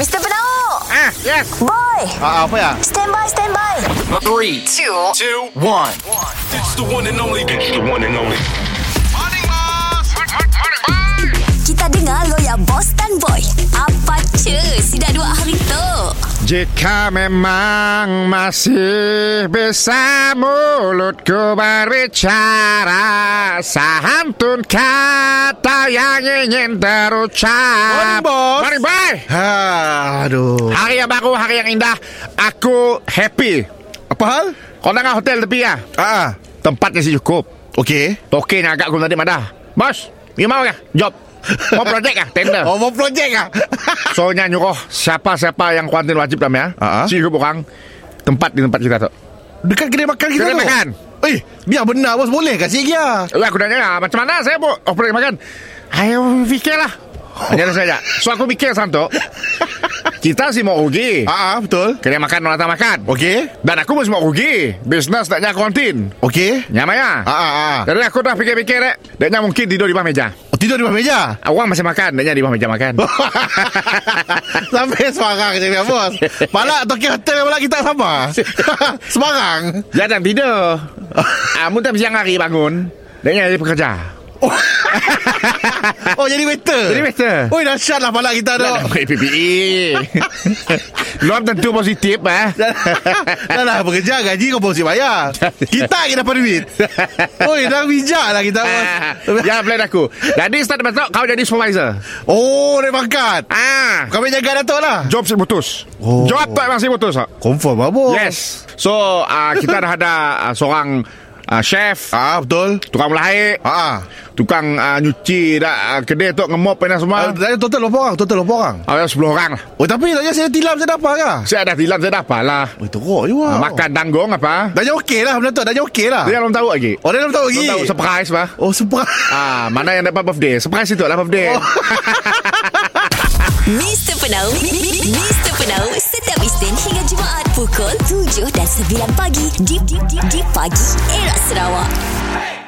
Mr. Penau Ah, yes. Boy Ah, apa ya? Stand by, stand by Three, Two two, one. It's the one and only. It's the one and only. Kita dengar lo ya Boss Jika memang masih bisa mulutku berbicara Sehantun kata yang ingin terucap Morning, bos. Morning, boy Ha, aduh. Hari yang baru, hari yang indah Aku happy Apa hal? Kau tengah hotel tepi ya? Ah, Tempatnya si cukup okey. Tokennya agak aku tadi madah Bos, you mau kah? Job Mau projek kah? Tender Oh, mau projek ah? Soalnya nyuruh siapa-siapa yang kuantin wajib dalam ya. Ah, ah. Cukup orang tempat di tempat kita tu. Dekat kedai makan kita Kedai tu. makan. Eh, biar benar bos boleh kasih dia. Ya, aku tanya lah, macam mana saya mau operate makan? Ayo fikirlah. Hanya saja. So aku fikir santo. Kita sih mau rugi. Ah, ah, betul. Kedai makan orang tak makan. Okey. Dan aku mesti mau rugi. Bisnes taknya kuantin. Okey. Nyama ya. Ah, ah, ah. Jadi aku dah fikir-fikir dek. Deknya mungkin tidur di bawah meja. Tidur di bawah meja. Orang masih makan, deknya di bawah meja makan. Sampai semarang je dia bos. Palak toki hotel palak kita sama. semarang. Jangan tidur. Ah, mudah siang hari bangun. Deknya jadi pekerja. Oh, jadi waiter. Jadi waiter. Oi, dahsyat lah palak kita tu. Dah pakai PPE Belum tentu positif eh Dah dah bekerja gaji kau mesti bayar. Kita lagi dapat duit. Oi, dah bijak lah kita bos. Jangan plan aku Jadi start besok Kau jadi supervisor Oh, dia makan. Ah, Kau boleh jaga Datuk lah. Job si putus Oh. Job tak masih putus tak? Confirm lah bos. Yes So uh, Kita dah ada uh, Seorang uh, Chef Ah, betul. Tukang melahir Ah, Tukang uh, nyuci dah, uh, Kedai tu ngemop Pena semua ah. Uh, total berapa orang? Total berapa orang? Ada 10 orang lah Oh, tapi tanya saya tilam saya dapat ke? Saya ada tilam Saya dapat lah Oh, teruk juga. uh, Makan tanggung apa Dah jauh okey lah benda tu. Dah jauh okey lah. Dia belum tahu lagi Oh, dia belum tahu lagi. Belum tahu Surprise bah Oh, super. Ah, mana yang dapat birthday? Surprise itu lah birthday. Oh. Mr. Penau Mr. Penau Setiap Isnin hingga Jumaat Pukul 7 dan 9 pagi Di, di, di, di pagi Era Sarawak